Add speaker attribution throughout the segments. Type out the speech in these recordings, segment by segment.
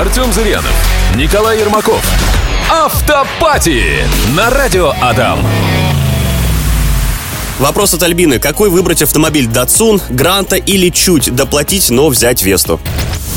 Speaker 1: Артем Зырянов, Николай Ермаков. Автопати на радио Адам.
Speaker 2: Вопрос от Альбины. Какой выбрать автомобиль? Датсун, Гранта или чуть доплатить, но взять Весту?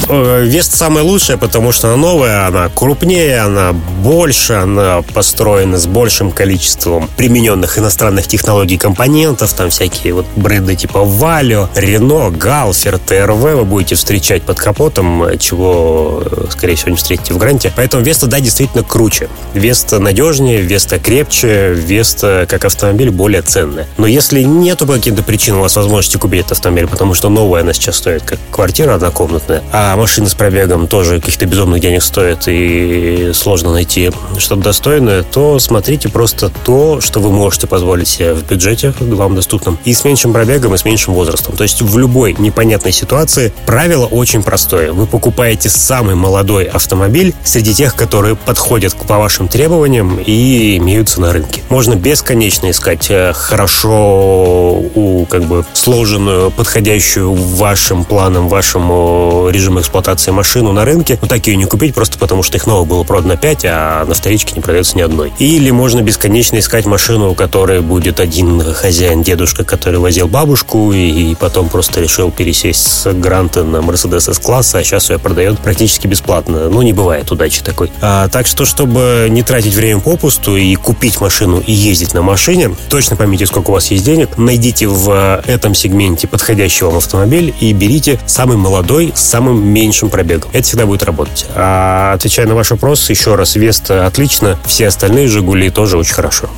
Speaker 3: Э, Вест самая лучшая, потому что она новая, она крупнее, она больше, она построена с большим количеством примененных иностранных технологий компонентов, там всякие вот бренды типа Валио, Рено, Галфер, ТРВ вы будете встречать под капотом, чего, э, скорее всего, не встретите в Гранте. Поэтому Веста, да, действительно круче. Веста надежнее, Веста крепче, Веста как автомобиль более ценная. Но если нету по каким-то причинам у вас возможности купить этот автомобиль, потому что новая она сейчас стоит как квартира однокомнатная, а машина с пробегом тоже каких-то безумных денег стоит и сложно найти что-то достойное, то смотрите просто то, что вы можете позволить себе в бюджете вам доступном и с меньшим пробегом, и с меньшим возрастом. То есть в любой непонятной ситуации правило очень простое. Вы покупаете самый молодой автомобиль среди тех, которые подходят по вашим требованиям и имеются на рынке. Можно бесконечно искать э, хорошо у как бы сложенную, подходящую вашим планам, вашему режиму эксплуатации машину на рынке, но так ее не купить просто потому, что их новых было продано 5, а на вторичке не продается ни одной. Или можно бесконечно искать машину, у которой будет один хозяин, дедушка, который возил бабушку и потом просто решил пересесть с Гранта на Mercedes S-класса, а сейчас ее продает практически бесплатно. Ну, не бывает удачи такой. А, так что, чтобы не тратить время попусту и купить машину и ездить на машине, точно поймите, сколько у вас есть денег, найдите в этом сегменте подходящий вам автомобиль и берите самый молодой, с самым меньшим пробегом. Это всегда будет работать. А отвечая на ваш вопрос, еще раз, Веста отлично, все остальные Жигули тоже очень хорошо.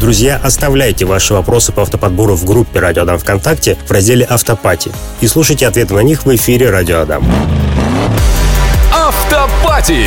Speaker 3: Друзья, оставляйте ваши вопросы по автоподбору в группе «Радио Адам ВКонтакте» в разделе «Автопати» и слушайте ответы на них в эфире «Радио Адам».
Speaker 1: Автопати